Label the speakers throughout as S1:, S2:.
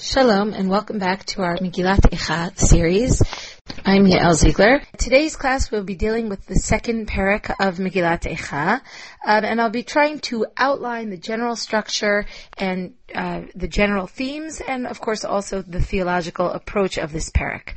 S1: Shalom and welcome back to our Megillat Eicha series. I'm Yael Ziegler. Today's class we'll be dealing with the second parak of Megillat Eicha, um, and I'll be trying to outline the general structure and uh, the general themes, and of course also the theological approach of this parak.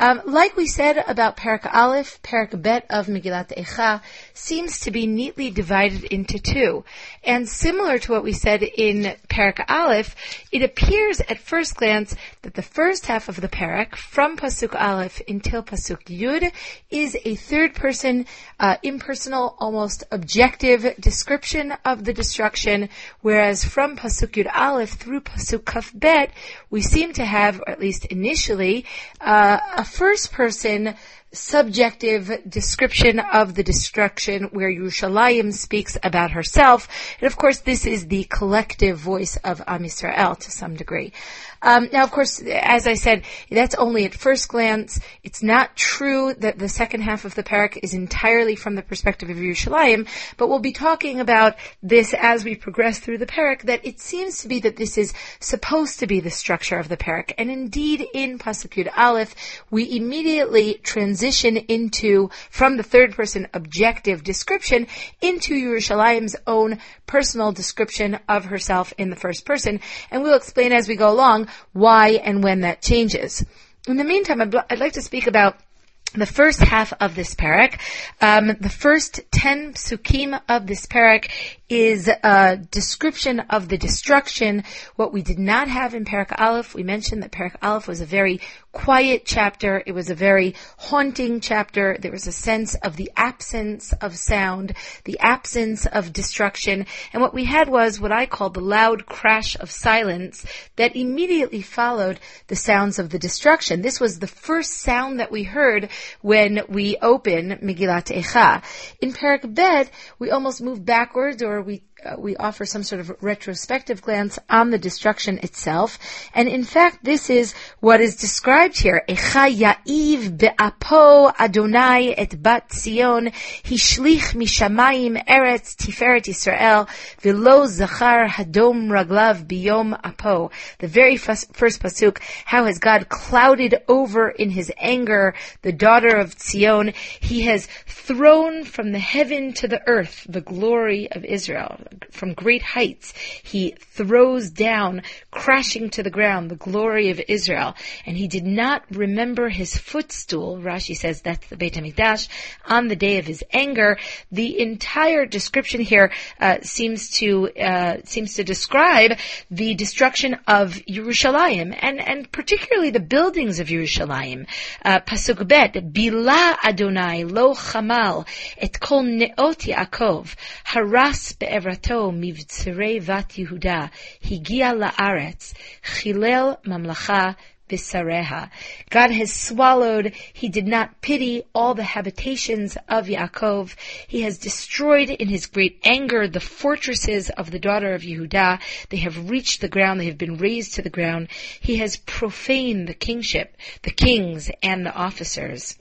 S1: Um, like we said about Parak Aleph, Parak Bet of Megillat Eicha seems to be neatly divided into two. And similar to what we said in Parak Aleph, it appears at first glance that the first half of the Parak, from Pasuk Aleph until Pasuk Yud, is a third person, uh, impersonal, almost objective description of the destruction, whereas from Pasuk Yud Aleph through Pasuk Kaf Bet, we seem to have, at least initially, uh, a first person subjective description of the destruction where Yerushalayim speaks about herself. And of course, this is the collective voice of Am Yisrael to some degree. Um, now, of course, as I said, that's only at first glance. It's not true that the second half of the parak is entirely from the perspective of Yerushalayim, but we'll be talking about this as we progress through the parak, that it seems to be that this is supposed to be the structure of the parak. And indeed, in Pasuk Aleph, we immediately transition into, from the third person objective description, into Yerushalayim's own personal description of herself in the first person. And we'll explain as we go along why and when that changes. In the meantime, I'd, like to speak about the first half of this parak, um, the first ten psukim of this parak is a description of the destruction. What we did not have in Parak Aleph, we mentioned that Parak Aleph was a very quiet chapter. It was a very haunting chapter. There was a sense of the absence of sound, the absence of destruction. And what we had was what I call the loud crash of silence that immediately followed the sounds of the destruction. This was the first sound that we heard when we open Megillat Eicha. In Parak Bet, we almost move backwards or we uh, we offer some sort of retrospective glance on the destruction itself. And in fact, this is what is described here. Echa ya'iv be'apo Adonai et bat Zion, hishlich mishamayim eretz tiferet Yisrael, velo zachar hadom raglav biyom apo. The very first, first pasuk, how has God clouded over in his anger the daughter of Zion? He has thrown from the heaven to the earth the glory of Israel from great heights. He throws down, crashing to the ground, the glory of Israel. And he did not remember his footstool. Rashi says that's the Beit HaMikdash on the day of his anger. The entire description here uh, seems to uh, seems to describe the destruction of Yerushalayim and and particularly the buildings of Yerushalayim. Uh, Pasuk bet Bila Adonai lo chamal et kol neot Yaakov haras be'evrat בתחילתו מבצרי בת יהודה, הגיע לארץ, חילל ממלכה Bissareha. God has swallowed, He did not pity all the habitations of Yaakov. He has destroyed in His great anger the fortresses of the daughter of Yehuda. They have reached the ground, they have been razed to the ground. He has profaned the kingship, the kings, and the officers.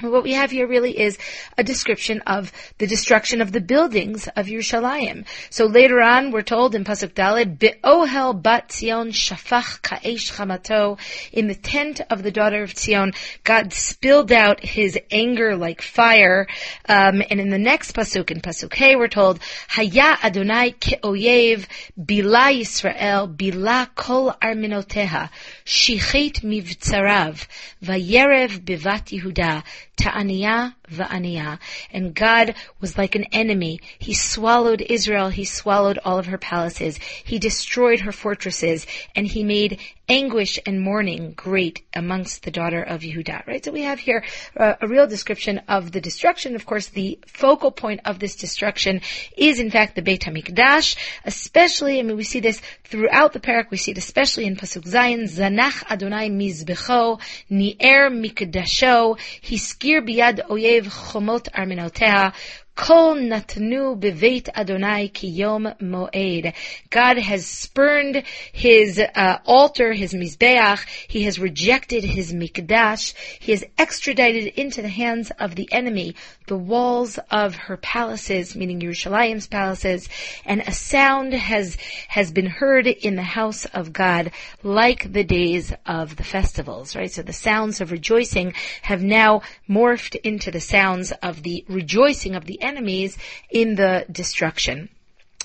S1: What we have here really is a description of the destruction of the buildings of Yerushalayim. So later on, we're told in Pasuk Daled, Be'ohel bat Zion shafach ka'esh chamato. In the tent of the daughter of Zion, God spilled out His anger like fire. Um, and in the next Pasuk, in Pasuk Hey, we're told, Haya Adonai ke'oyev bila Yisrael bila kol arminoteha shichet mivtzarav vayerev bevat Yehuda ta'aniyah va'aniyah. And God was like an enemy. He swallowed Israel. He swallowed all of her palaces. He destroyed her fortresses. And he made anguish and mourning great amongst the daughter of Yehuda. Right? So we have here uh, a real description of the destruction. Of course, the focal point of this destruction is in fact the Beit HaMikdash, especially, I mean, we see this throughout the parak. We see it especially in Pasuk Zayin, Zanach Adonai Mizbecho, Ni'er Mikdasho, Hiskir Biyad Oyev Chomot Arminoteha, Kol natnu beveit Adonai kiyom moed. God has spurned his uh, altar, his mizbeach. He has rejected his mikdash. He has extradited into the hands of the enemy the walls of her palaces, meaning Yerushalayim's palaces, and a sound has has been heard in the house of God like the days of the festivals, right? So the sounds of rejoicing have now morphed into the sounds of the rejoicing of the enemies in the destruction.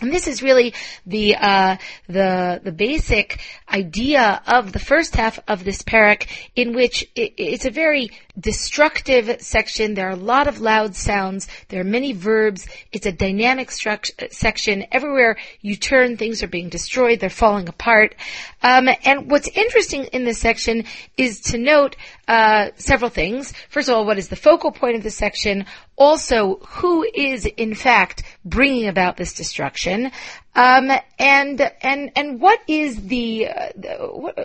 S1: And this is really the uh, the the basic idea of the first half of this parak, in which it, it's a very destructive section. There are a lot of loud sounds. There are many verbs. It's a dynamic section. Everywhere you turn, things are being destroyed. They're falling apart. Um, and what's interesting in this section is to note uh, several things. First of all, what is the focal point of this section? Also, who is in fact bringing about this destruction? Um, and and and what is the, uh,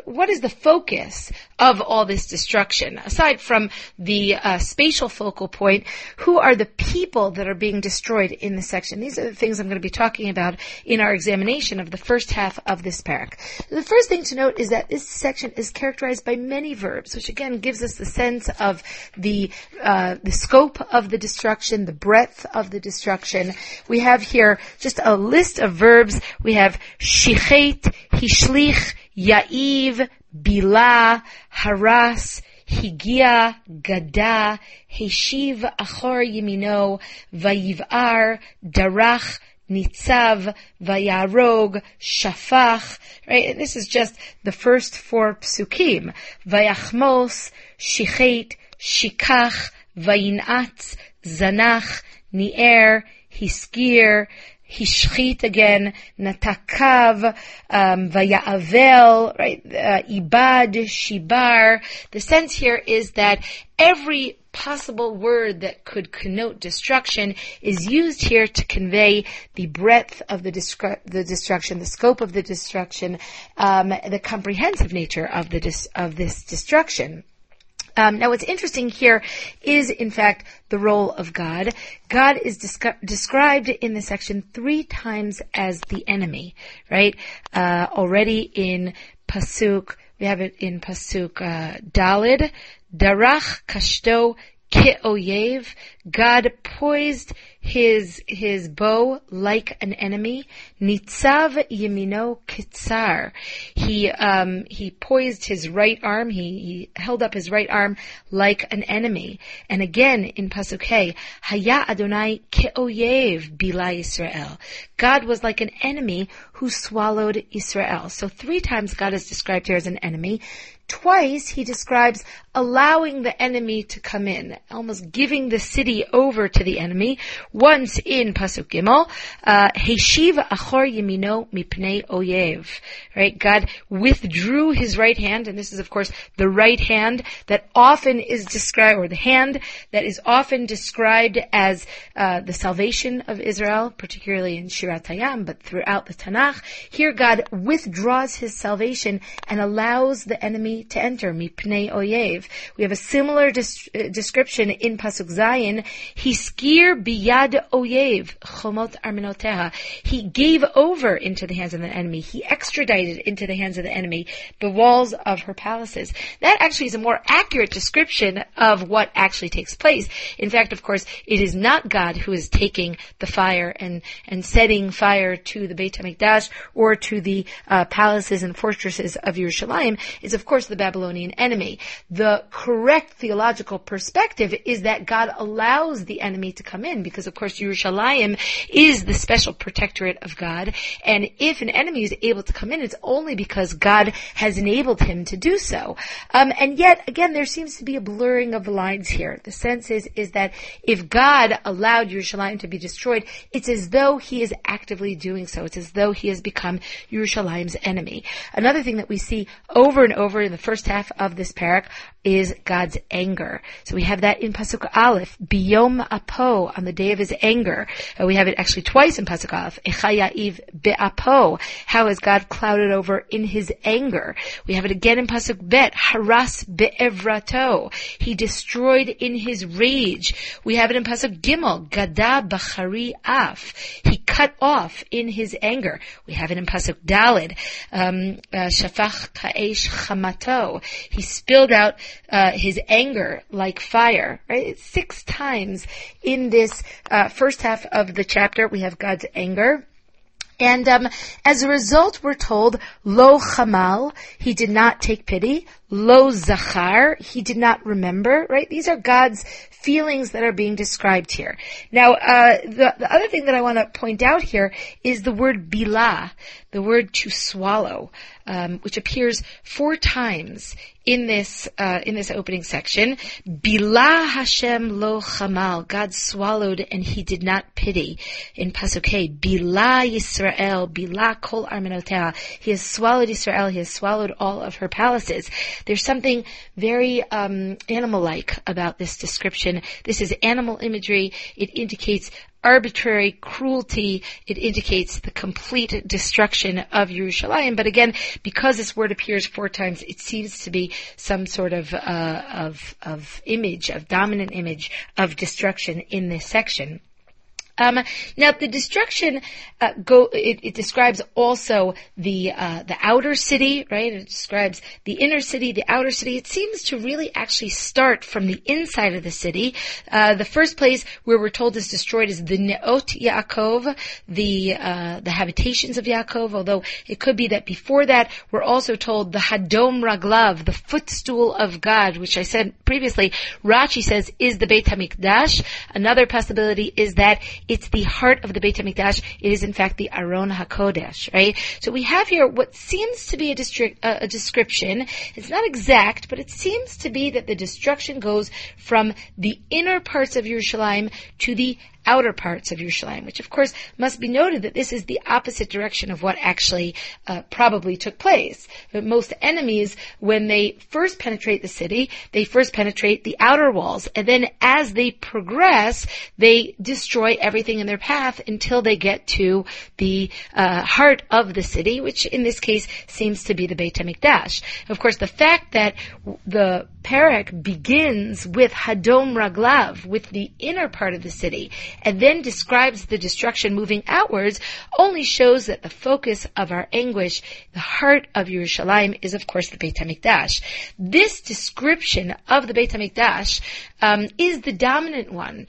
S1: what, is the focus of all this destruction aside from the uh, spatial focal point? Who are the people that are being destroyed in this section? These are the things I'm going to be talking about in our examination of the first half of this parak. The first thing to note is that this section is characterized by many verbs, which again gives us the sense of the uh, the scope of the destruction, the breadth of the destruction. We have here just a list of verbs verbs. We have shichet, hishlich, ya'iv, bila, haras, higia, gada, heshiv achor yimino, vayiv'ar, darach, nitzav, vayarog, shafach, right? And this is just the first four psukim. Vayachmos, shichet, shikach, vayinatz, zanach, ni'er, hiskir, Hishchit again, Natakav, um, Vayavel, right, uh, Ibad, Shibar. The sense here is that every possible word that could connote destruction is used here to convey the breadth of the, the destruction, the scope of the destruction, um, the comprehensive nature of the dis- of this destruction. Um, now, what's interesting here is, in fact, the role of God. God is described in the section three times as the enemy, right? Uh, already in Pasuk, we have it in Pasuk uh, Dalid, Darach Kashto Ke'oyev, God poised his, his bow like an enemy. Nitzav Yemino Kitzar. He, um, he poised his right arm, he, he held up his right arm like an enemy. And again in Pasuk Hey, Haya Adonai Ke'oyev Bila Israel. God was like an enemy who swallowed Israel. So three times God is described here as an enemy. Twice he describes allowing the enemy to come in, almost giving the city over to the enemy. Once in Pasuk Gimel, uh, Heshiv achor yemino mipnei oyev. Right? God withdrew his right hand, and this is of course the right hand that often is described, or the hand that is often described as uh, the salvation of Israel, particularly in Shirat Hayam, but throughout the Tanakh. Here God withdraws his salvation and allows the enemy to enter, mipnei oyev. We have a similar uh, description in Pasuk Zayin. Hiskir biyad oyev, chomot armenoteha. He gave over into the hands of the enemy. He extradited into the hands of the enemy the walls of her palaces. That actually is a more accurate description of what actually takes place. In fact, of course, it is not God who is taking the fire and, and setting fire to the Beit HaMikdash or to the uh, palaces and fortresses of Yerushalayim. It's of course the Babylonian enemy. The correct theological perspective is that God allows the enemy to come in because of course Yerushalayim is the special protectorate of God. And if an enemy is able to come in, it's only because God has enabled him to do so. Um, and yet, again, there seems to be a blurring of the lines here. The sense is, is that if God allowed Yerushalayim to be destroyed, it's as though he is actively doing so. It's as though he has become Yerushalayim's enemy. Another thing that we see over and over in the the first half of this parak is God's anger. So we have that in Pasuk Aleph, Biyom Apo, on the day of his anger. Uh, we have it actually twice in Pasuk Aleph, Echaya'iv Be'apo, how has God clouded over in his anger. We have it again in Pasuk Bet, Haras Be'evrato, he destroyed in his rage. We have it in Pasuk Gimel, Gada Bachari Af, he cut off in his anger. We have it in Pasuk Dalid, um, uh, Shafach Ka'esh Chamato, he spilled out uh, his anger like fire. Right, six times in this uh, first half of the chapter we have God's anger. And um, as a result, we're told, Lo Chamal, he did not take pity. Lo Zachar, he did not remember, right? These are God's feelings that are being described here. Now, uh, the, the other thing that I want to point out here is the word bila, the word to swallow, um, which appears four times in this uh, in this opening section. Bila Hashem lo chamal, God swallowed and He did not pity. In pasuk Bila Yisrael, Bila kol armenotea, He has swallowed Israel. He has swallowed all of her palaces. There's something very um, animal-like about this description. This is animal imagery. It indicates arbitrary cruelty. It indicates the complete destruction of Yerushalayim. But again, because this word appears four times, it seems to be some sort of uh, of of image, of dominant image of destruction in this section. Um, now the destruction uh, go it, it, describes also the uh, the outer city, right? It describes the inner city, the outer city. It seems to really actually start from the inside of the city. Uh, the first place where we're told is destroyed is the Neot Yaakov, the uh, the habitations of Yaakov. Although it could be that before that we're also told the Hadom Raglav, the footstool of God, which I said previously. Rashi says is the Beit Hamikdash. Another possibility is that it's the heart of the Beit HaMikdash. It is in fact the Aron HaKodesh, right? So we have here what seems to be a, uh, a description. It's not exact, but it seems to be that the destruction goes from the inner parts of Yerushalayim to the outer parts of Yerushalayim, which of course must be noted that this is the opposite direction of what actually uh, probably took place. But most enemies, when they first penetrate the city, they first penetrate the outer walls, and then as they progress, they destroy everything in their path until they get to the uh, heart of the city, which in this case seems to be the Beit HaMikdash. Of course, the fact that the Perek begins with Hadom Raglav, with the inner part of the city, and then describes the destruction moving outwards, only shows that the focus of our anguish, the heart of Yerushalayim, is of course the Beit HaMikdash. This description of the Beit HaMikdash um, is the dominant one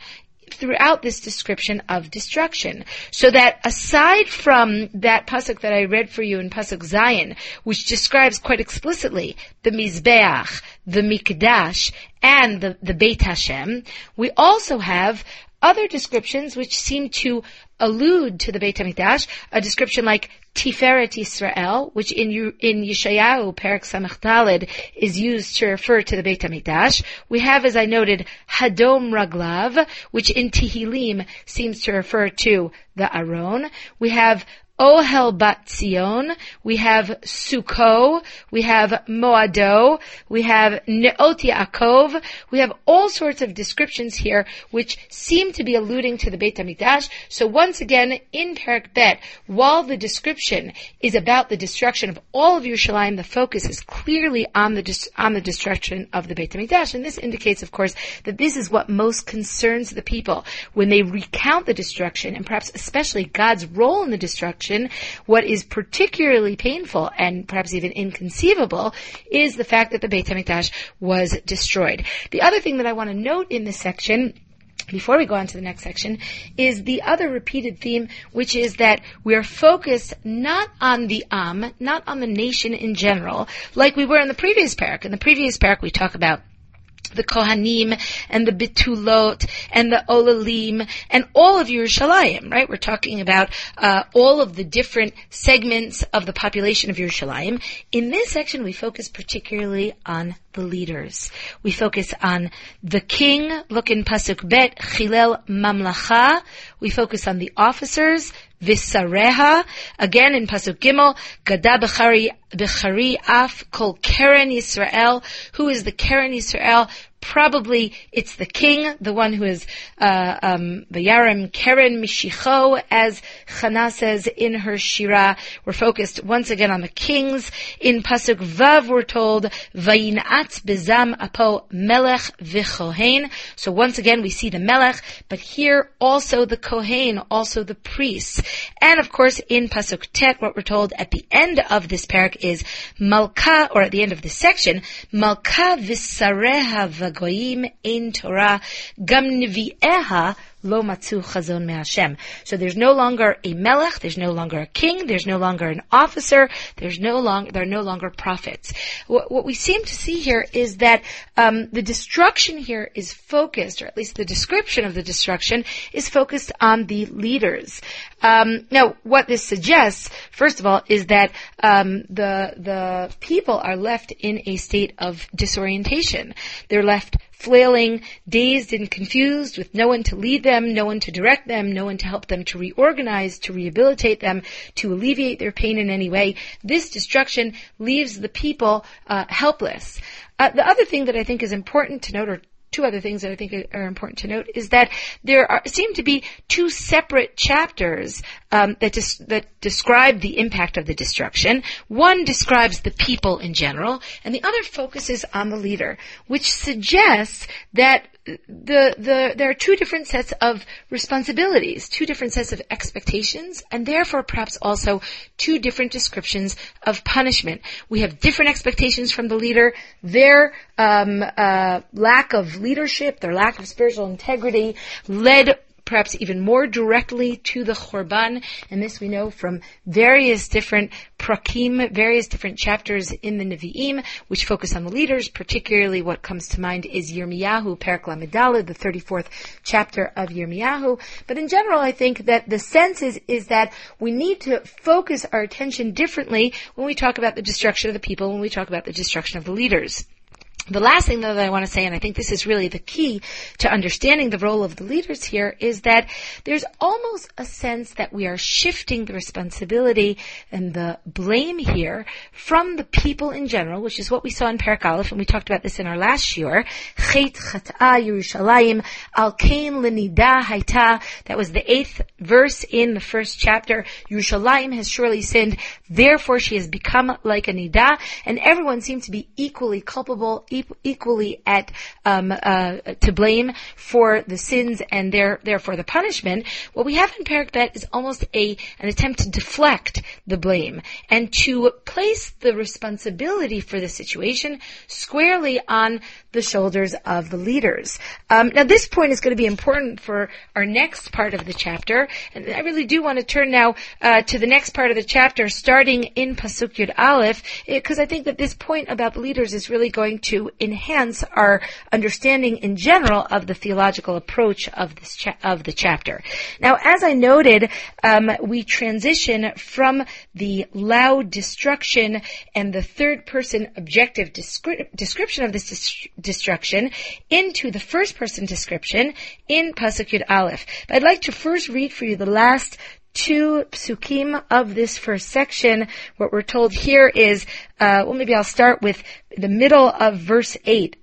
S1: throughout this description of destruction. So that aside from that pasuk that I read for you in pasuk Zayin, which describes quite explicitly the Mizbeach, the Mikdash, and the, the Beit Hashem, we also have other descriptions which seem to allude to the Beit HaMikdash, a description like Tiferet Israel, which in in Yeshayahu Perak Samach is used to refer to the Beit Hamikdash. We have, as I noted, Hadom Raglav, which in Tehillim seems to refer to the Aron. We have Ohel Bat Zion, we have Sukkot, we have Moado, we have Neot Yaakov, we have all sorts of descriptions here which seem to be alluding to the Beit HaMikdash. So once again, in Perak Bet, while the description is about the destruction of all of Yerushalayim, the focus is clearly on the, on the destruction of the Beit HaMikdash. And this indicates, of course, that this is what most concerns the people. When they recount the destruction and perhaps especially God's role in the destruction what is particularly painful and perhaps even inconceivable is the fact that the Beit HaMikdash was destroyed. The other thing that I want to note in this section before we go on to the next section, is the other repeated theme, which is that we're focused not on the Am, not on the nation in general, like we were in the previous parak. In the previous parak, we talk about the Kohanim and the Bitulot and the Olalim and all of Yerushalayim, right? We're talking about uh, all of the different segments of the population of Yerushalayim. In this section, we focus particularly on the leaders. We focus on the king, look in Pasuk Bet, Chilel Mamlacha. We focus on the officers, visareha. Again in Pasuk Gimel, Gada b'chari, af kol Keren Yisrael. Who is the Keren Yisrael? Probably it's the king, the one who is uh, um, Keren Mishicho, as Chana says in her Shira. We're focused once again on the kings. In Pasuk Vav, we're told Vayinat Bezam Apo Melech V'Chohen. So once again, we see the Melech, but here also the Kohen, also the priests, and of course in Pasuk Tet, what we're told at the end of this parak is Malka, or at the end of this section, Malka V'Sareha Goyim in Torah, Gam Nevi'eha lo matzu chazon me'Hashem. So there's no longer a melech, there's no longer a king, there's no longer an officer, there's no long, there are no longer prophets. What, what we seem to see here is that um, the destruction here is focused, or at least the description of the destruction is focused on the leaders. Um, now, what this suggests, first of all, is that um, the the people are left in a state of disorientation. They're left flailing, dazed and confused, with no one to lead them, no one to direct them, no one to help them to reorganize, to rehabilitate them, to alleviate their pain in any way. This destruction leaves the people uh, helpless. Uh, the other thing that I think is important to note, or two other things that I think are important to note is that there are, seem to be two separate chapters um, that des- that describe the impact of the destruction. One describes the people in general, and the other focuses on the leader, which suggests that the, the, there are two different sets of responsibilities, two different sets of expectations, and therefore perhaps also two different descriptions of punishment. We have different expectations from the leader, their um, uh, lack of leadership, their lack of spiritual integrity led perhaps even more directly to the Churban, and this we know from various different prakim, various different chapters in the Nevi'im, which focus on the leaders, particularly what comes to mind is Yirmiyahu, Perak Lamed Daled, the 34th chapter of Yirmiyahu. But in general, I think that the sense is, is that we need to focus our attention differently when we talk about the destruction of the people, when we talk about the destruction of the leaders. The last thing though that I want to say, and I think this is really the key to understanding the role of the leaders here, is that there's almost a sense that we are shifting the responsibility and the blame here from the people in general, which is what we saw in Perak Aleph, and we talked about this in our last shiur. Chet Yerushalayim. That was the eighth verse in the first chapter. Yerushalayim has surely sinned, therefore she has become like a nida, and everyone seems to be equally culpable equally at um, uh, to blame for the sins and there, therefore the punishment. What we have in Perak Bet is almost a an attempt to deflect the blame and to place the responsibility for the situation squarely on the shoulders of the leaders. Um, now, this point is going to be important for our next part of the chapter, and I really do want to turn now uh, to the next part of the chapter, starting in Pasuk Yud Aleph, because I think that this point about the leaders is really going to enhance our understanding in general of the theological approach of this cha- of the chapter. Now, as I noted, um, we transition from the loud destruction and the third person objective descri- description of this dis- destruction into the first person description in Pasuk Yud Aleph. But I'd like to first read for you the last two psukim of this first section. What we're told here is, uh, well, maybe I'll start with the middle of verse 8.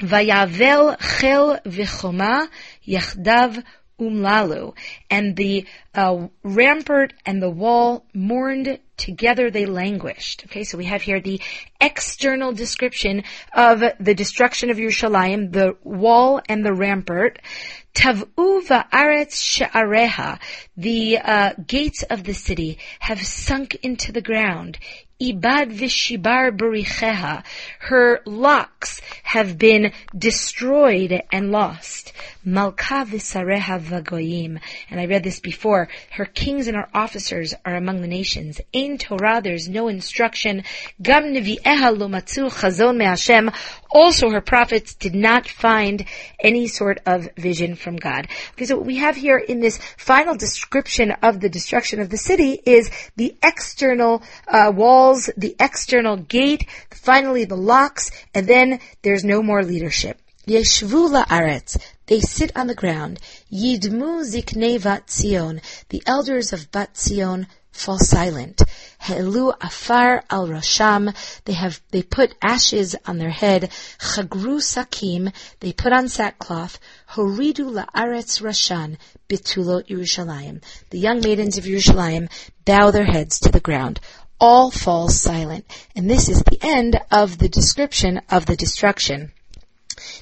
S1: Vayavel chel v'choma yachdav umlalu. And the uh, rampart and the wall mourned together they languished. Okay, so we have here the external description of the destruction of Yerushalayim, the wall and the rampart. Tav'u va'aretz she'areha, the uh, gates of the city have sunk into the ground. Ibad vishibar buricheha. Her locks have been destroyed and lost. Malka visareha vagoyim. And I read this before. Her kings and her officers are among the nations. In Torah there's no instruction. Gam nevieha lo matzu chazon me'Hashem. Also her prophets did not find any sort of vision from God. Okay, so what we have here in this final description of the destruction of the city is the external uh, walls, the external gate, finally the locks, and then there's no more leadership. They sit on the ground. Yidmu ziknei Zion. The elders of Bat Zion fall silent. Helu afar al rasham. They have they put ashes on their head. Chagru sakim. They put on sackcloth. Horidu laaretz rashan bitulot Yerushalayim. The young maidens of Yerushalayim bow their heads to the ground. All fall silent. And this is the end of the description of the destruction.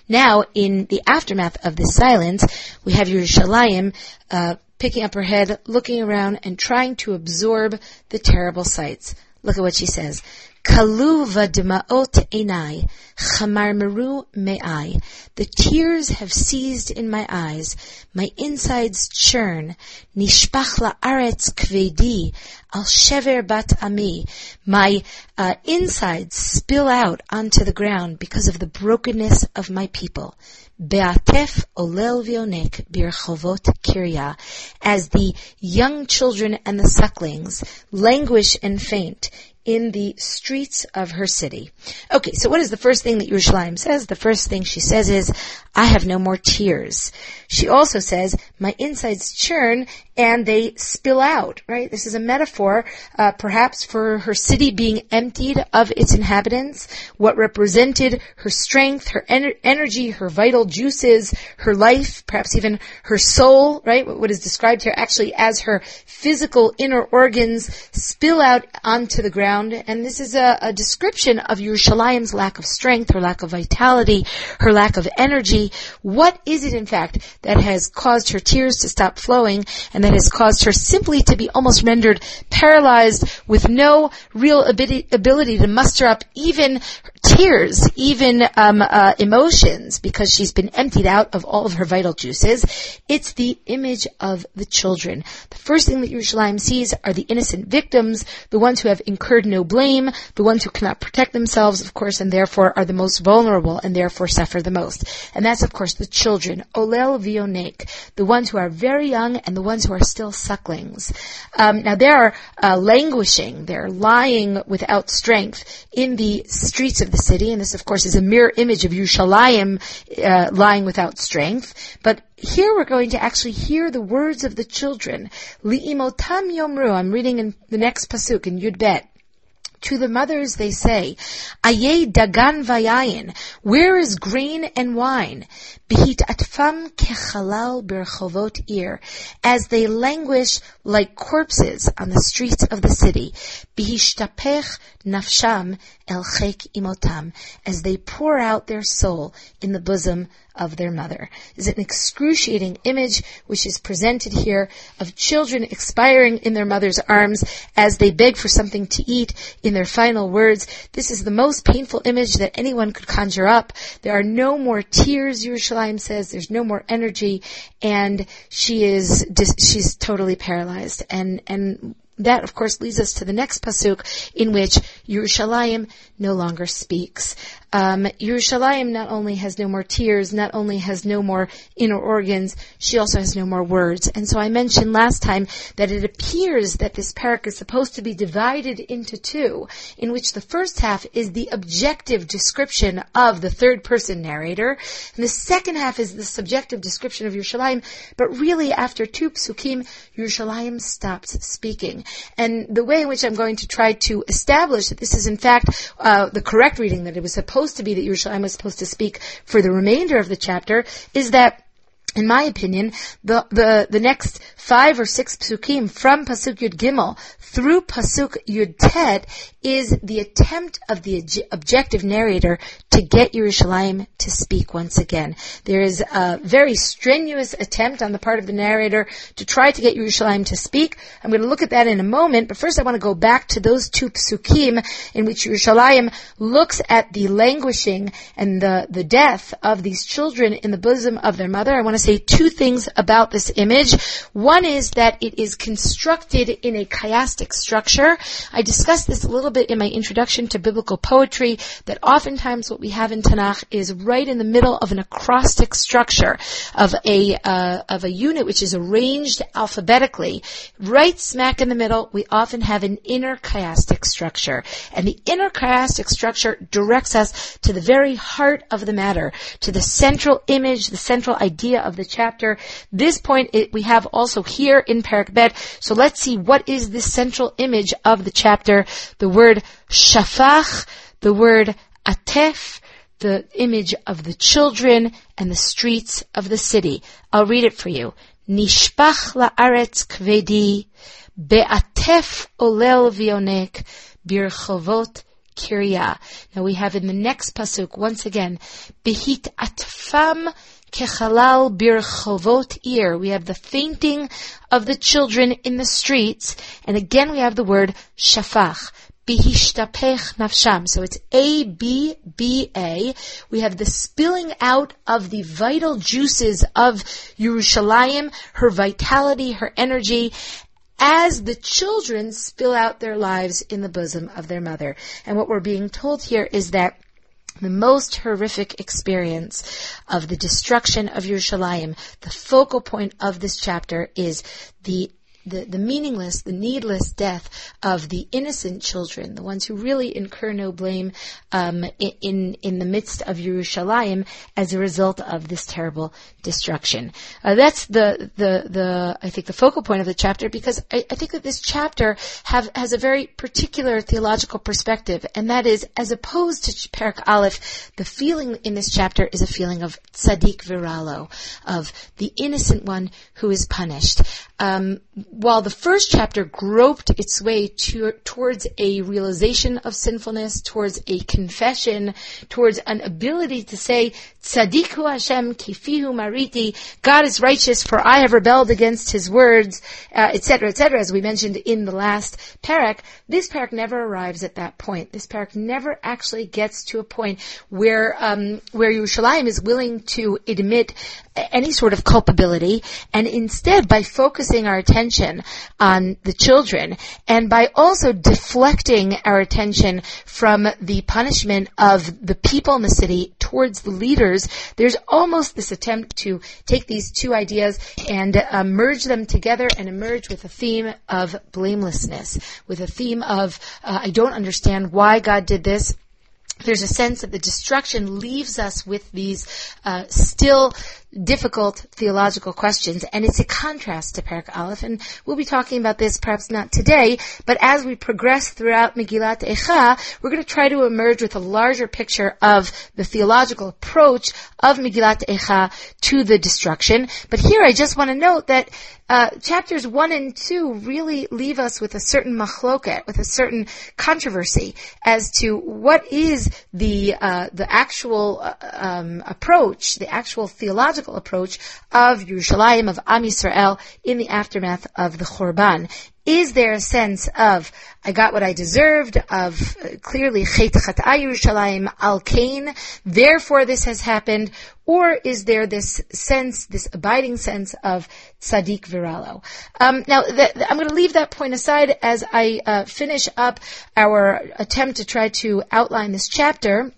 S1: Now, in the aftermath of this silence, we have Yerushalayim uh, picking up her head, looking around, and trying to absorb the terrible sights. Look at what she says. Kalu v'dma'ot enai, chamarmeru me'ai. The tears have seized in my eyes. My insides churn. Nishpach la'aretz kvedi, al shever bat ami. My uh, insides spill out onto the ground because of the brokenness of my people. Be'atef olel vionek birchovot kirya, as the young children and the sucklings languish and faint in the streets of her city. Okay, so what is the first thing that Yerushalayim says? The first thing she says is, I have no more tears. She also says, my insides churn and they spill out, right? This is a metaphor, uh, perhaps for her city being emptied of its inhabitants, what represented her strength, her ener- energy, her vital juices, her life, perhaps even her soul, right? What is described here actually as her physical inner organs spill out onto the ground. And this is a, a description of Yerushalayim's lack of strength, her lack of vitality, her lack of energy. What is it, in fact, that has caused her tears to stop flowing and that has caused her simply to be almost rendered paralyzed with no real ability, to muster up even tears, even um, uh, emotions, because she's been emptied out of all of her vital juices. It's the image of the children. The first thing that Yerushalayim sees are the innocent victims, the ones who have incurred no blame, the ones who cannot protect themselves, of course, and therefore are the most vulnerable and therefore suffer the most. And that's, of course, the children, Olel Vionek, the ones who are very young and the ones who are still sucklings. Um, now they are uh, languishing, they're lying without strength in the streets of the city, and this, of course, is a mirror image of Yerushalayim uh, lying without strength. But here we're going to actually hear the words of the children. Li'imotam yomru. I'm reading in the next pasuk in Yud Bet. To the mothers they say, Aye dagan vayayin, where is grain and wine? Behit atfam kechalal berchovot ir, as they languish like corpses on the streets of the city. Bihishtapech nafsham el chek imotam, as they pour out their soul in the bosom of their mother. Is an excruciating image which is presented here of children expiring in their mother's arms as they beg for something to eat in their final words. This is the most painful image that anyone could conjure up. There are no more tears, Yerushalayim says. There's no more energy, and she is she's totally paralyzed. And and that, of course, leads us to the next pasuk in which Yerushalayim no longer speaks. Um, Yerushalayim not only has no more tears, not only has no more inner organs, she also has no more words. And so I mentioned last time that it appears that this parak is supposed to be divided into two, in which the first half is the objective description of the third person narrator, and the second half is the subjective description of Yerushalayim. But really, after two psukim, Yerushalayim stops speaking. And the way in which I'm going to try to establish that this is in fact uh, the correct reading, that it was supposed to be that Yerushalayim was supposed to speak for the remainder of the chapter is that in my opinion, the, the, the next five or six psukim from Pasuk Yud Gimel through Pasuk Yud Tet is the attempt of the objective narrator to get Yerushalayim to speak once again. There is a very strenuous attempt on the part of the narrator to try to get Yerushalayim to speak. I'm going to look at that in a moment, but first I want to go back to those two psukim in which Yerushalayim looks at the languishing and the, the death of these children in the bosom of their mother. I want to say two things about this image. One is that it is constructed in a chiastic structure. I discussed this a little bit in my introduction to biblical poetry, that oftentimes what we have in Tanakh is right in the middle of an acrostic structure of a uh, of a unit which is arranged alphabetically. Right smack in the middle, we often have an inner chiastic structure, and the inner chiastic structure directs us to the very heart of the matter, to the central image, the central idea of the chapter. This point it, we have also here in Parak Bet. So let's see what is the central image of the chapter. The word shafach, the word atef, the image of the children and the streets of the city. I'll read it for you. Nishpach la'aretz kvedi, be'atef olel vionek, birchovot kirya. Now we have in the next pasuk once again, behit atfam kechalal birchovot ir. We have the fainting of the children in the streets, and again we have the word shafach. Nafsham. So it's A, B, B, A. We have the spilling out of the vital juices of Yerushalayim, her vitality, her energy, as the children spill out their lives in the bosom of their mother. And what we're being told here is that the most horrific experience of the destruction of Yerushalayim, the focal point of this chapter is the the, the meaningless, the needless death of the innocent children, the ones who really incur no blame um, in in the midst of Yerushalayim as a result of this terrible destruction. Uh, that's the the the I think the focal point of the chapter because I, I think that this chapter have has a very particular theological perspective, and that is as opposed to Perak Aleph, the feeling in this chapter is a feeling of tzaddik viralo, of the innocent one who is punished. Um, while the first chapter groped its way to, towards a realization of sinfulness, towards a confession, towards an ability to say, Tzadiku Hashem kifihu mariti, God is righteous for I have rebelled against His words, etc., uh, etc., et as we mentioned in the last parak, this parak never arrives at that point. This parak never actually gets to a point where, um, where Yerushalayim is willing to admit any sort of culpability, and instead by focusing our attention on the children, and by also deflecting our attention from the punishment of the people in the city towards the leaders, there's almost this attempt to take these two ideas and uh, merge them together and emerge with a theme of blamelessness, with a theme of, uh, I don't understand why God did this, there's a sense that the destruction leaves us with these uh, still difficult theological questions, and it's a contrast to Parak Aleph, and we'll be talking about this perhaps not today, but as we progress throughout Megillat Eicha, we're going to try to emerge with a larger picture of the theological approach of Megillat Eicha to the destruction. But here I just want to note that uh, chapters one and two really leave us with a certain machloket, with a certain controversy as to what is the uh, the actual uh, um, approach, the actual theological approach of Yerushalayim of Am Yisrael in the aftermath of the Churban. Is there a sense of I got what I deserved of uh, clearly Chet Chat'a Yerushalayim Al Kain, therefore this has happened, or is there this sense, this abiding sense of tzaddik viralo? Um, now, I'm going to leave that point aside as I uh, finish up our attempt to try to outline this chapter.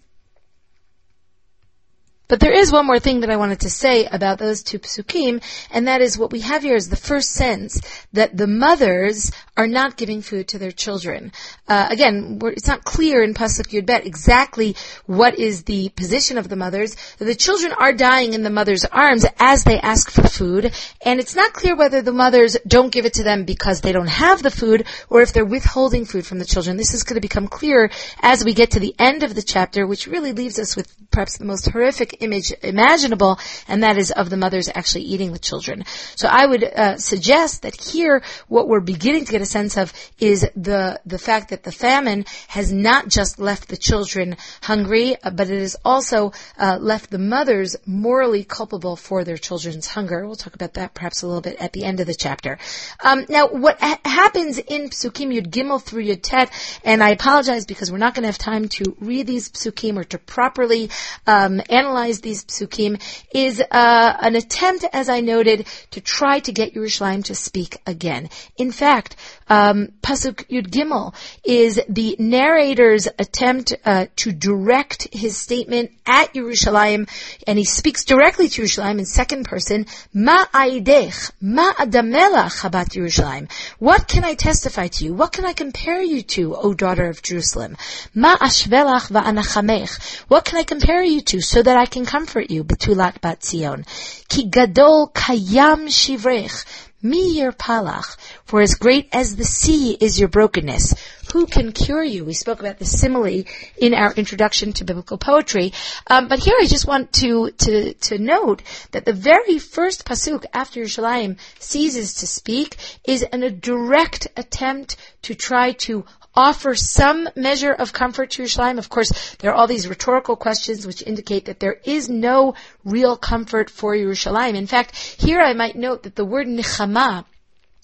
S1: But there is one more thing that I wanted to say about those two psukim, and that is what we have here is the first sense that the mothers are not giving food to their children. Uh, again, it's not clear in pasuk Yud Bet exactly what is the position of the mothers. The children are dying in the mother's arms as they ask for food, and it's not clear whether the mothers don't give it to them because they don't have the food, or if they're withholding food from the children. This is going to become clearer as we get to the end of the chapter, which really leaves us with perhaps the most horrific image imaginable, and that is of the mothers actually eating the children. So I would uh, suggest that here, what we're beginning to get a sense of is the the fact that the famine has not just left the children hungry, uh, but it has also uh, left the mothers morally culpable for their children's hunger. We'll talk about that perhaps a little bit at the end of the chapter. Um, now, what ha- happens in Psukim Yud Gimel through Yud Tet, and I apologize because we're not going to have time to read these Psukim or to properly um, analyze these psukim is uh, an attempt, as I noted, to try to get Yerushalayim to speak again. In fact, um, Pasuk Yud Gimel is the narrator's attempt uh, to direct his statement at Yerushalayim, and he speaks directly to Yerushalayim in second person. Ma aidech, ma adamelach habat Yerushalayim. What can I testify to you? What can I compare you to, O daughter of Jerusalem? Ma ashvelach va'anachamech. What can I compare you to so that I can comfort you? Betulat bat Zion. Ki gadol kayam shivrech. Mi palach, for as great as the sea is your brokenness. Who can cure you? We spoke about the simile in our introduction to biblical poetry. Um, but here I just want to, to, to note that the very first pasuk after Yerushalayim ceases to speak is an, a direct attempt to try to offer some measure of comfort to Yerushalayim. Of course, there are all these rhetorical questions which indicate that there is no real comfort for Yerushalayim. In fact, here I might note that the word nichama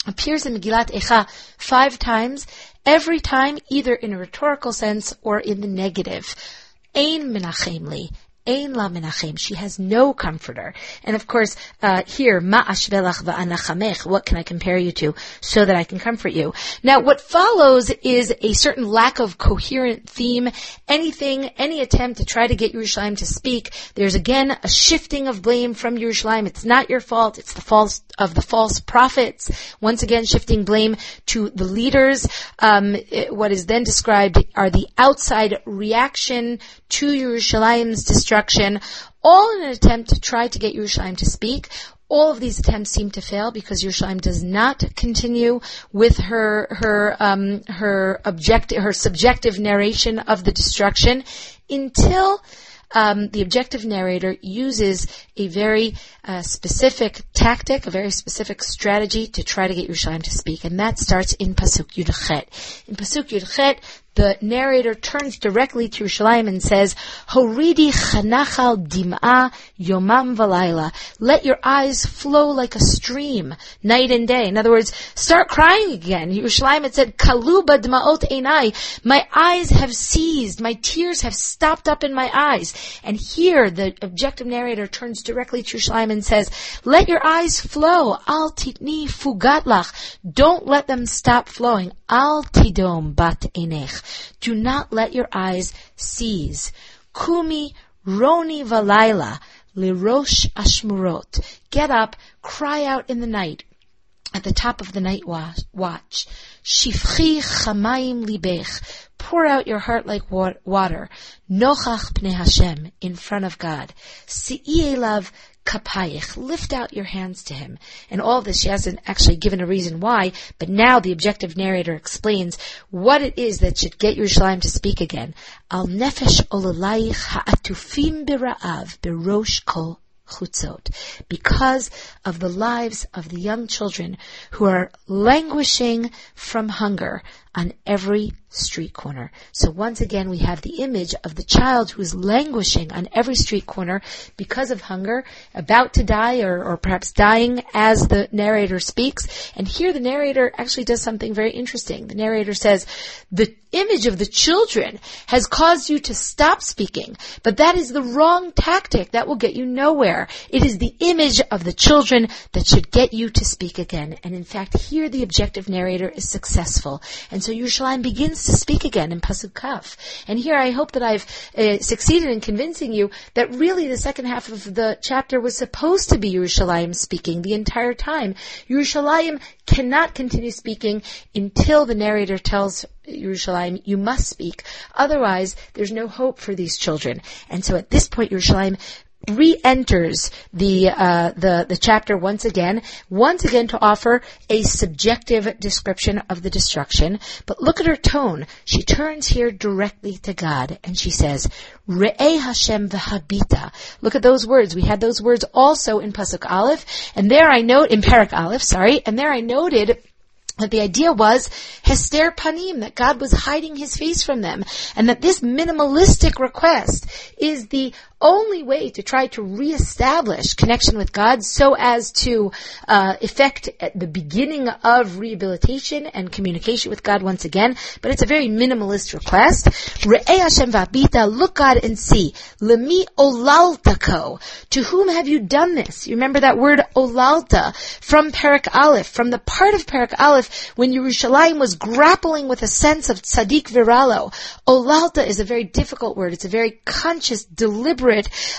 S1: appears in Megillat Echa five times, every time either in a rhetorical sense or in the negative. Ein menachem li. Ein la menachem. She has no comforter. And of course, uh, here, ma ashvelach va'anachamech. What can I compare you to so that I can comfort you? Now, what follows is a certain lack of coherent theme. Anything, any attempt to try to get Yerushalayim to speak, there's again a shifting of blame from Yerushalayim. It's not your fault. It's the fault of the false prophets. Once again, shifting blame to the leaders. Um, it, what is then described are the outside reaction to Yerushalayim's destruction, all in an attempt to try to get Yerushalayim to speak. All of these attempts seem to fail because Yerushalayim does not continue with her her um, her objective her subjective narration of the destruction until um, the objective narrator uses a very uh, specific tactic, a very specific strategy to try to get Yerushalayim to speak, and that starts in Pasuk Yudchet. In Pasuk Yudchet, the narrator turns directly to Yerushalayim and says, Horidi chanachal dim'a yomam valayla. Let your eyes flow like a stream, night and day. In other words, start crying again. Yerushalayim had said, Kaluba dma'ot einai. My eyes have seized. My tears have stopped up in my eyes. And here, the objective narrator turns directly to Yerushalayim and says, let your eyes flow. Al titni fugatlach. Don't let them stop flowing. Al tidom bat enech. Do not let your eyes seize. Kumi roni valayla lirosh ashmurot. Get up, cry out in the night, at the top of the night watch. Shifchi chamayim libech. Pour out your heart like water. Nochach pnei Hashem, in front of God. Si'i elav kapayich. Lift out your hands to him. And all this, she hasn't actually given a reason why, but now the objective narrator explains what it is that should get Yerushalayim to speak again. Al nefesh olalayich ha'atufim bira'av birosh kol chutzot, because of the lives of the young children who are languishing from hunger on every street corner. So once again, we have the image of the child who is languishing on every street corner because of hunger, about to die or, or perhaps dying as the narrator speaks. And here the narrator actually does something very interesting. The narrator says, the image of the children has caused you to stop speaking, but that is the wrong tactic. That will get you nowhere. It is the image of the children that should get you to speak again. And in fact, here the objective narrator is successful. And so Yerushalayim begins to speak again in Pasuk Kaf. And here I hope that I've uh, succeeded in convincing you that really the second half of the chapter was supposed to be Yerushalayim speaking the entire time. Yerushalayim cannot continue speaking until the narrator tells Yerushalayim, you must speak. Otherwise, there's no hope for these children. And so at this point, Yerushalayim re-enters the uh, the the chapter once again, once again to offer a subjective description of the destruction. But look at her tone; she turns here directly to God, and she says, "Re'eh Hashem v'habita." Look at those words. We had those words also in pasuk Aleph, and there I note in Parak Aleph, sorry, and there I noted that the idea was Hester Panim, that God was hiding his face from them, and that this minimalistic request is the only way to try to reestablish connection with God so as to uh, effect the beginning of rehabilitation and communication with God once again. But it's a very minimalist request. Re'eh Hashem v'abita, look God and see. Lemi olaltako. To whom have you done this? You remember that word olalta from Perak Aleph, from the part of Perak Aleph when Yerushalayim was grappling with a sense of tzaddik viralo. Olalta is a very difficult word. It's a very conscious, deliberate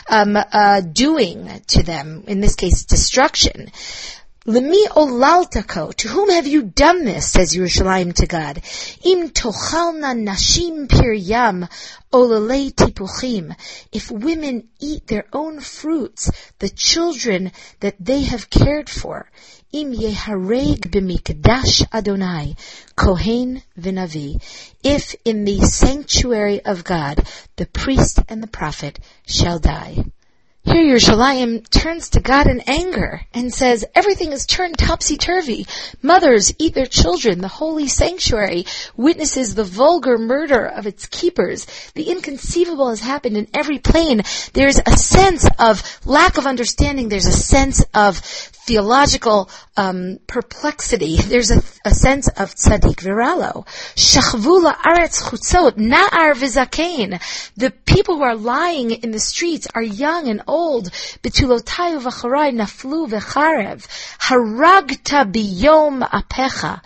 S1: um, uh, doing to them. In this case, destruction. Lemi olaltako, to whom have you done this, says Yerushalayim to God. Im tochalna nashim piryam olalei tipuchim. If women eat their own fruits, the children that they have cared for. Im yehareg b'mikdash Adonai, kohen v'navi. If in the sanctuary of God, the priest and the prophet shall die. Here Yerushalayim turns to God in anger and says, everything is turned topsy-turvy. Mothers eat their children. The holy sanctuary witnesses the vulgar murder of its keepers. The inconceivable has happened in every plane. There's a sense of lack of understanding. There's a sense of theological um, perplexity. There's a, a, sense of tzaddik viralo. Shachvula aretz chutzot na'ar v'zakein. The people who are lying in the streets are young and old. Betulotayu v'charai naflu v'charev. Haragta biyom apecha.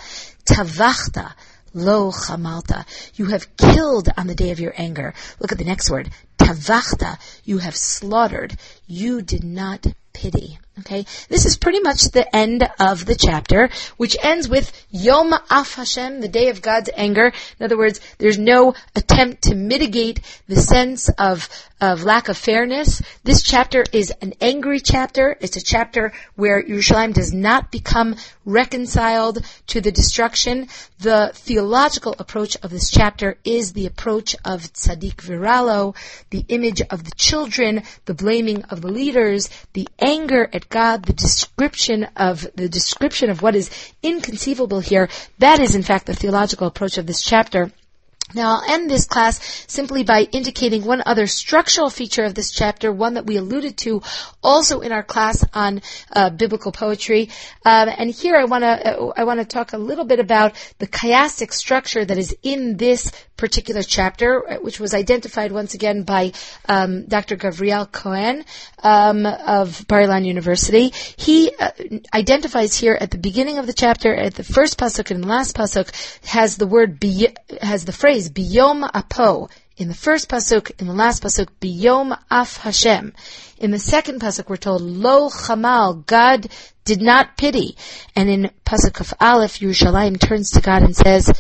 S1: Tavachta lo chamalta. You have killed on the day of your anger. Look at the next word. Tavachta. You have slaughtered. You did not pity. Okay, this is pretty much the end of the chapter, which ends with Yom Af Hashem, the day of God's anger. In other words, there's no attempt to mitigate the sense of of lack of fairness. This chapter is an angry chapter. It's a chapter where Yerushalayim does not become reconciled to the destruction. The theological approach of this chapter is the approach of Tzaddik Viralo, the image of the children, the blaming of the leaders, the anger at God, the description of the description of what is inconceivable here. That is in fact the theological approach of this chapter. Now, I'll end this class simply by indicating one other structural feature of this chapter, one that we alluded to also in our class on uh, biblical poetry. Um, and here I want to uh, I want to talk a little bit about the chiastic structure that is in this particular chapter, uh, which was identified once again by um, Dr. Gavriel Cohen um, of Bar-Ilan University. He uh, identifies here at the beginning of the chapter, at the first pasuk and the last pasuk, has the word has the phrase biyom apo. In the first pasuk, in the last pasuk, biyom af Hashem. In the second pasuk, we're told lo chamal, God did not pity. And in pasuk Kaf Aleph, Yerushalayim turns to God and says,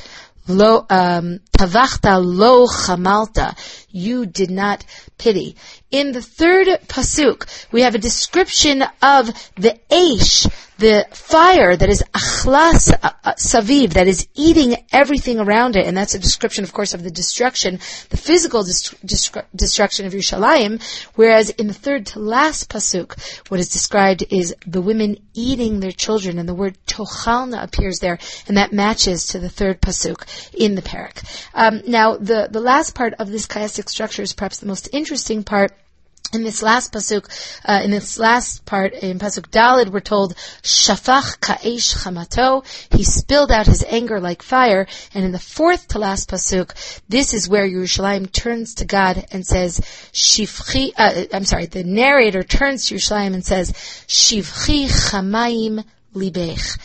S1: lo um, tavachta lo chamalta. You did not pity. In the third pasuk, we have a description of the aish, the fire that is achlas saviv, that is eating everything around it, and that's a description, of course, of the destruction, the physical destruction of Yerushalayim. Whereas in the third to last pasuk, what is described is the women eating their children, and the word tochalna appears there, and that matches to the third pasuk in the parak. Um, now, the the last part of this chiastic structure is perhaps the most interesting part in this last pasuk, uh, in this last part in pasuk Dalid, we're told shafach ka'esh chamato. He spilled out his anger like fire. And in the fourth to last pasuk, this is where Yerushalayim turns to God and says shivchi. Uh, I'm sorry, the narrator turns to Yerushalayim and says shivchi chamayim libech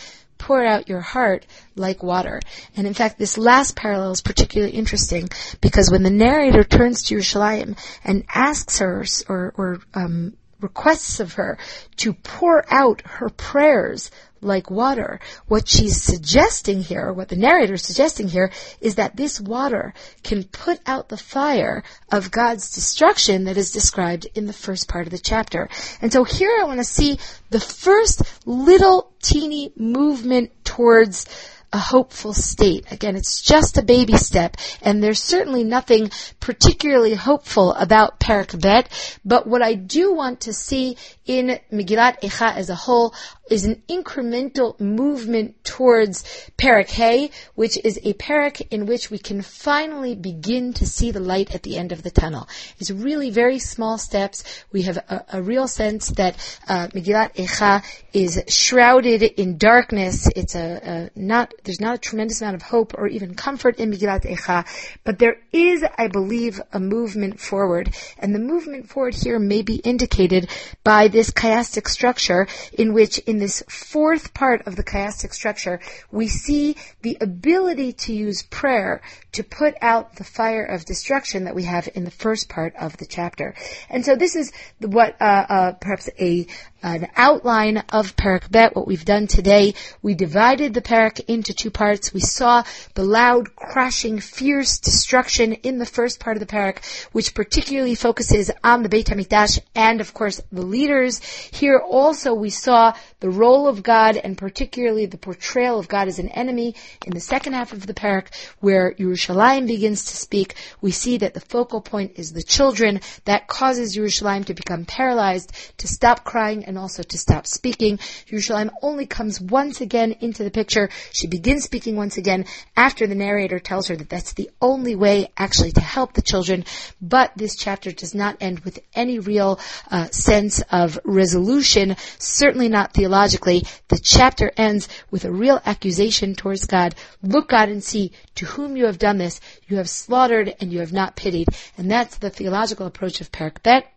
S1: pour out your heart like water. And in fact, this last parallel is particularly interesting because when the narrator turns to Yerushalayim and asks her or, or um, requests of her to pour out her prayers like water. What she's suggesting here, what the narrator is suggesting here, is that this water can put out the fire of God's destruction that is described in the first part of the chapter. And so here I want to see the first little teeny movement towards a hopeful state. Again, it's just a baby step, and there's certainly nothing particularly hopeful about Perak Bet, but what I do want to see in Megillat Echa as a whole is an incremental movement towards Perak Hay, which is a Perak in which we can finally begin to see the light at the end of the tunnel. It's really very small steps. We have a, a real sense that uh, Megillat Echa is shrouded in darkness. It's a, a, not there's not a tremendous amount of hope or even comfort in Megillat Echa, but there is, I believe, a movement forward, and the movement forward here may be indicated by this chiastic structure in which in this fourth part of the chiastic structure, we see the ability to use prayer to put out the fire of destruction that we have in the first part of the chapter. And so this is what uh, uh, perhaps a an outline of Parak Bet, what we've done today. We divided the Parak into two parts. We saw the loud, crashing, fierce destruction in the first part of the Parak, which particularly focuses on the Beit HaMikdash and, of course, the leaders. Here also we saw the role of God and particularly the portrayal of God as an enemy. In the second half of the Parak, where Yerushalayim begins to speak, we see that the focal point is the children. That causes Yerushalayim to become paralyzed, to stop crying, and also to stop speaking. Yerushalayim only comes once again into the picture. She begins speaking once again after the narrator tells her that that's the only way actually to help the children. But this chapter does not end with any real uh, sense of resolution, certainly not theologically. The chapter ends with a real accusation towards God. Look, God, and see to whom you have done this. You have slaughtered and you have not pitied. And that's the theological approach of Perak Bet.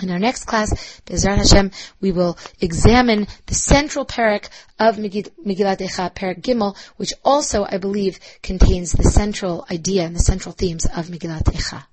S1: In our next class, Bezrat Hashem, we will examine the central parak of Megillat Echa, Parak Gimel, which also, I believe, contains the central idea and the central themes of Megillat Echa.